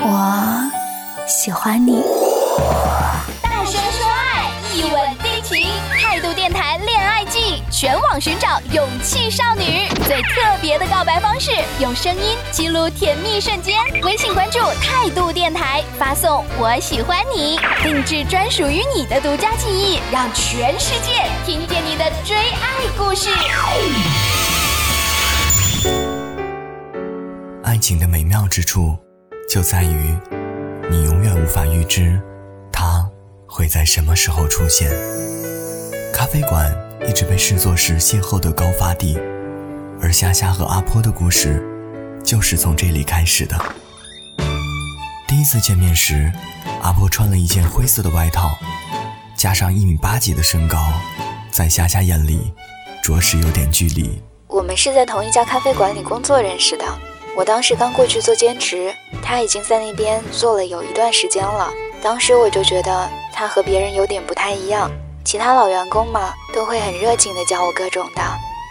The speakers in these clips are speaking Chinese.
我喜欢你。大声说爱，一吻定情。态度电台恋爱季，全网寻找勇气少女，最特别的告白方式，用声音记录甜蜜瞬间。微信关注态度电台，发送“我喜欢你”，定制专属于你的独家记忆，让全世界听见你的追爱故事。爱情的美妙之处。就在于，你永远无法预知，他会在什么时候出现。咖啡馆一直被视作是邂逅的高发地，而夏夏和阿坡的故事，就是从这里开始的。第一次见面时，阿坡穿了一件灰色的外套，加上一米八几的身高，在夏夏眼里，着实有点距离。我们是在同一家咖啡馆里工作认识的。我当时刚过去做兼职，他已经在那边做了有一段时间了。当时我就觉得他和别人有点不太一样，其他老员工嘛都会很热情的教我各种的，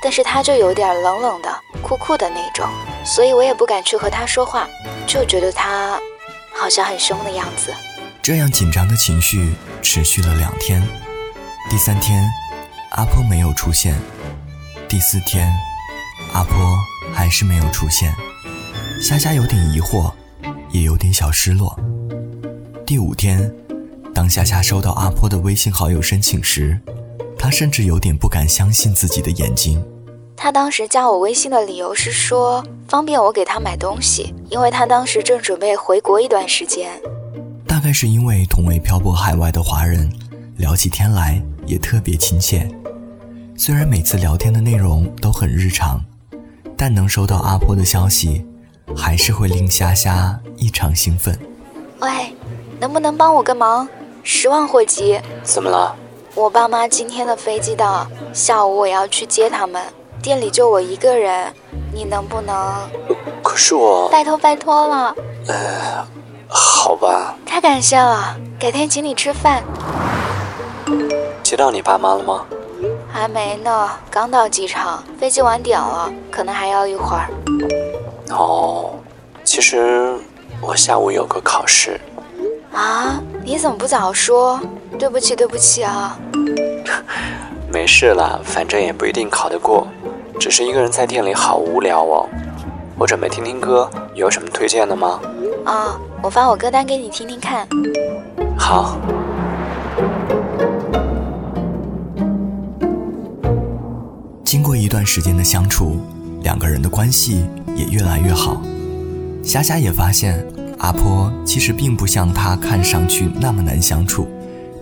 但是他就有点冷冷的、酷酷的那种，所以我也不敢去和他说话，就觉得他好像很凶的样子。这样紧张的情绪持续了两天，第三天，阿婆没有出现，第四天，阿婆还是没有出现。夏夏有点疑惑，也有点小失落。第五天，当夏夏收到阿坡的微信好友申请时，她甚至有点不敢相信自己的眼睛。他当时加我微信的理由是说方便我给他买东西，因为他当时正准备回国一段时间。大概是因为同为漂泊海外的华人，聊起天来也特别亲切。虽然每次聊天的内容都很日常，但能收到阿坡的消息。还是会令虾虾异常兴奋。喂，能不能帮我个忙？十万火急！怎么了？我爸妈今天的飞机到，下午我要去接他们，店里就我一个人，你能不能？可是我……拜托拜托了。呃，好吧。太感谢了，改天请你吃饭。接到你爸妈了吗？还没呢，刚到机场，飞机晚点了，可能还要一会儿。哦，其实我下午有个考试。啊？你怎么不早说？对不起，对不起啊。没事啦，反正也不一定考得过。只是一个人在店里好无聊哦。我准备听听歌，有什么推荐的吗？啊，我发我歌单给你听听看。好。经过一段时间的相处，两个人的关系。也越来越好，霞霞也发现阿婆其实并不像她看上去那么难相处，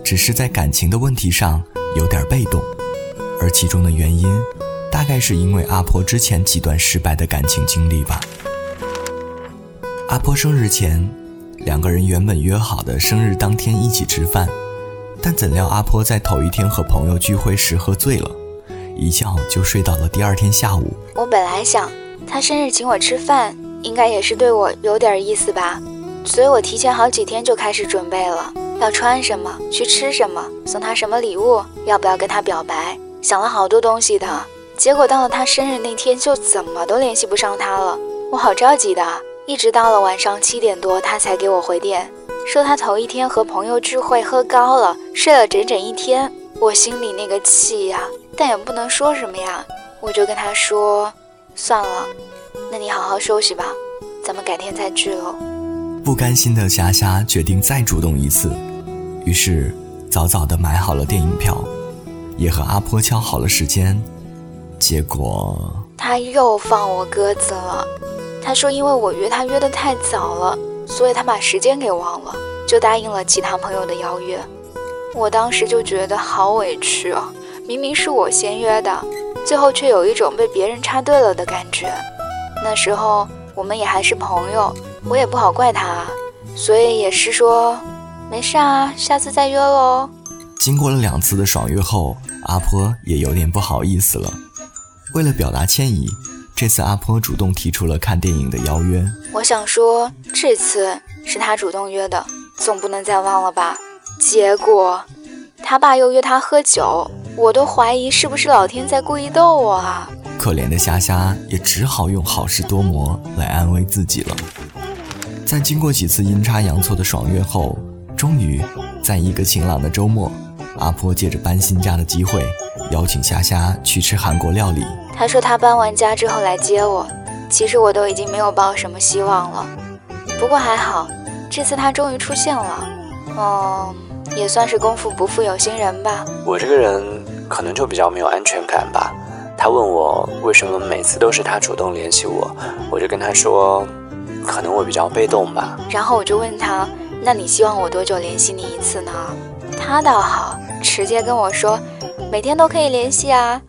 只是在感情的问题上有点被动，而其中的原因，大概是因为阿婆之前几段失败的感情经历吧。阿婆生日前，两个人原本约好的生日当天一起吃饭，但怎料阿婆在头一天和朋友聚会时喝醉了，一觉就睡到了第二天下午。我本来想。他生日请我吃饭，应该也是对我有点意思吧，所以我提前好几天就开始准备了，要穿什么，去吃什么，送他什么礼物，要不要跟他表白，想了好多东西的。结果到了他生日那天，就怎么都联系不上他了，我好着急的，一直到了晚上七点多，他才给我回电，说他头一天和朋友聚会喝高了，睡了整整一天。我心里那个气呀，但也不能说什么呀，我就跟他说。算了，那你好好休息吧，咱们改天再聚喽。不甘心的霞霞决定再主动一次，于是早早的买好了电影票，也和阿坡敲好了时间。结果他又放我鸽子了。他说因为我约他约的太早了，所以他把时间给忘了，就答应了其他朋友的邀约。我当时就觉得好委屈啊，明明是我先约的。最后却有一种被别人插队了的感觉。那时候我们也还是朋友，我也不好怪他，所以也是说没事啊，下次再约喽。经过了两次的爽约后，阿坡也有点不好意思了。为了表达歉意，这次阿坡主动提出了看电影的邀约。我想说这次是他主动约的，总不能再忘了吧？结果他爸又约他喝酒。我都怀疑是不是老天在故意逗我啊！可怜的虾虾也只好用好事多磨来安慰自己了。在经过几次阴差阳错的爽约后，终于在一个晴朗的周末，阿婆借着搬新家的机会，邀请虾虾去吃韩国料理。他说他搬完家之后来接我，其实我都已经没有抱什么希望了。不过还好，这次他终于出现了。哦，也算是功夫不负有心人吧。我这个人可能就比较没有安全感吧。他问我为什么每次都是他主动联系我，我就跟他说，可能我比较被动吧。然后我就问他，那你希望我多久联系你一次呢？他倒好，直接跟我说，每天都可以联系啊。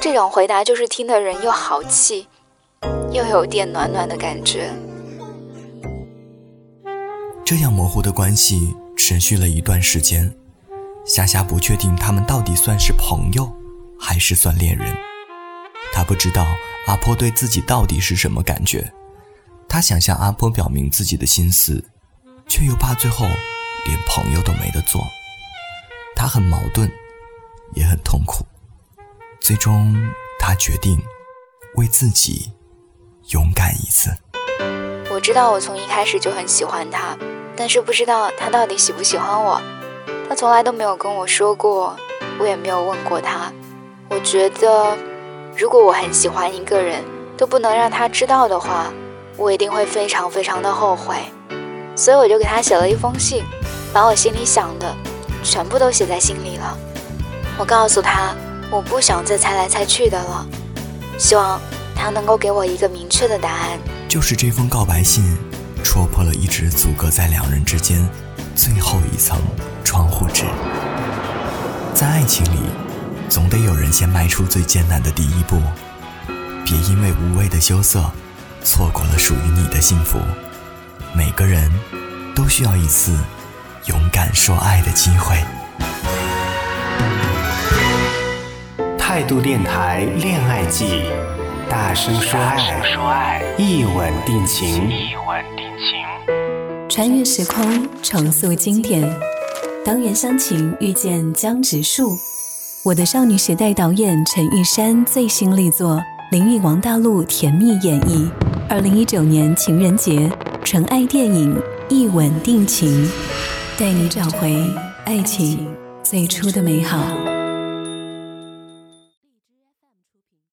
这种回答就是听的人又豪气，又有点暖暖的感觉。这样模糊的关系持续了一段时间，夏夏不确定他们到底算是朋友，还是算恋人。她不知道阿坡对自己到底是什么感觉，她想向阿坡表明自己的心思，却又怕最后连朋友都没得做。他很矛盾，也很痛苦。最终，他决定为自己勇敢一次。我知道我从一开始就很喜欢他，但是不知道他到底喜不喜欢我。从来都没有跟我说过，我也没有问过他。我觉得，如果我很喜欢一个人，都不能让他知道的话，我一定会非常非常的后悔。所以我就给他写了一封信，把我心里想的全部都写在信里了。我告诉他，我不想再猜来猜去的了，希望他能够给我一个明确的答案。就是这封告白信，戳破了一直阻隔在两人之间最后一层窗户纸。在爱情里，总得有人先迈出最艰难的第一步，别因为无谓的羞涩，错过了属于你的幸福。每个人都需要一次勇敢说爱的机会。态度电台恋爱季，大声说爱，一吻定情一吻定情。穿越时空，重塑经典。当原乡情遇见江直树，我的少女时代导演陈玉珊最新力作，林与王大陆甜蜜演绎。二零一九年情人节，纯爱电影《一吻定情》，带你找回爱情最初的美好。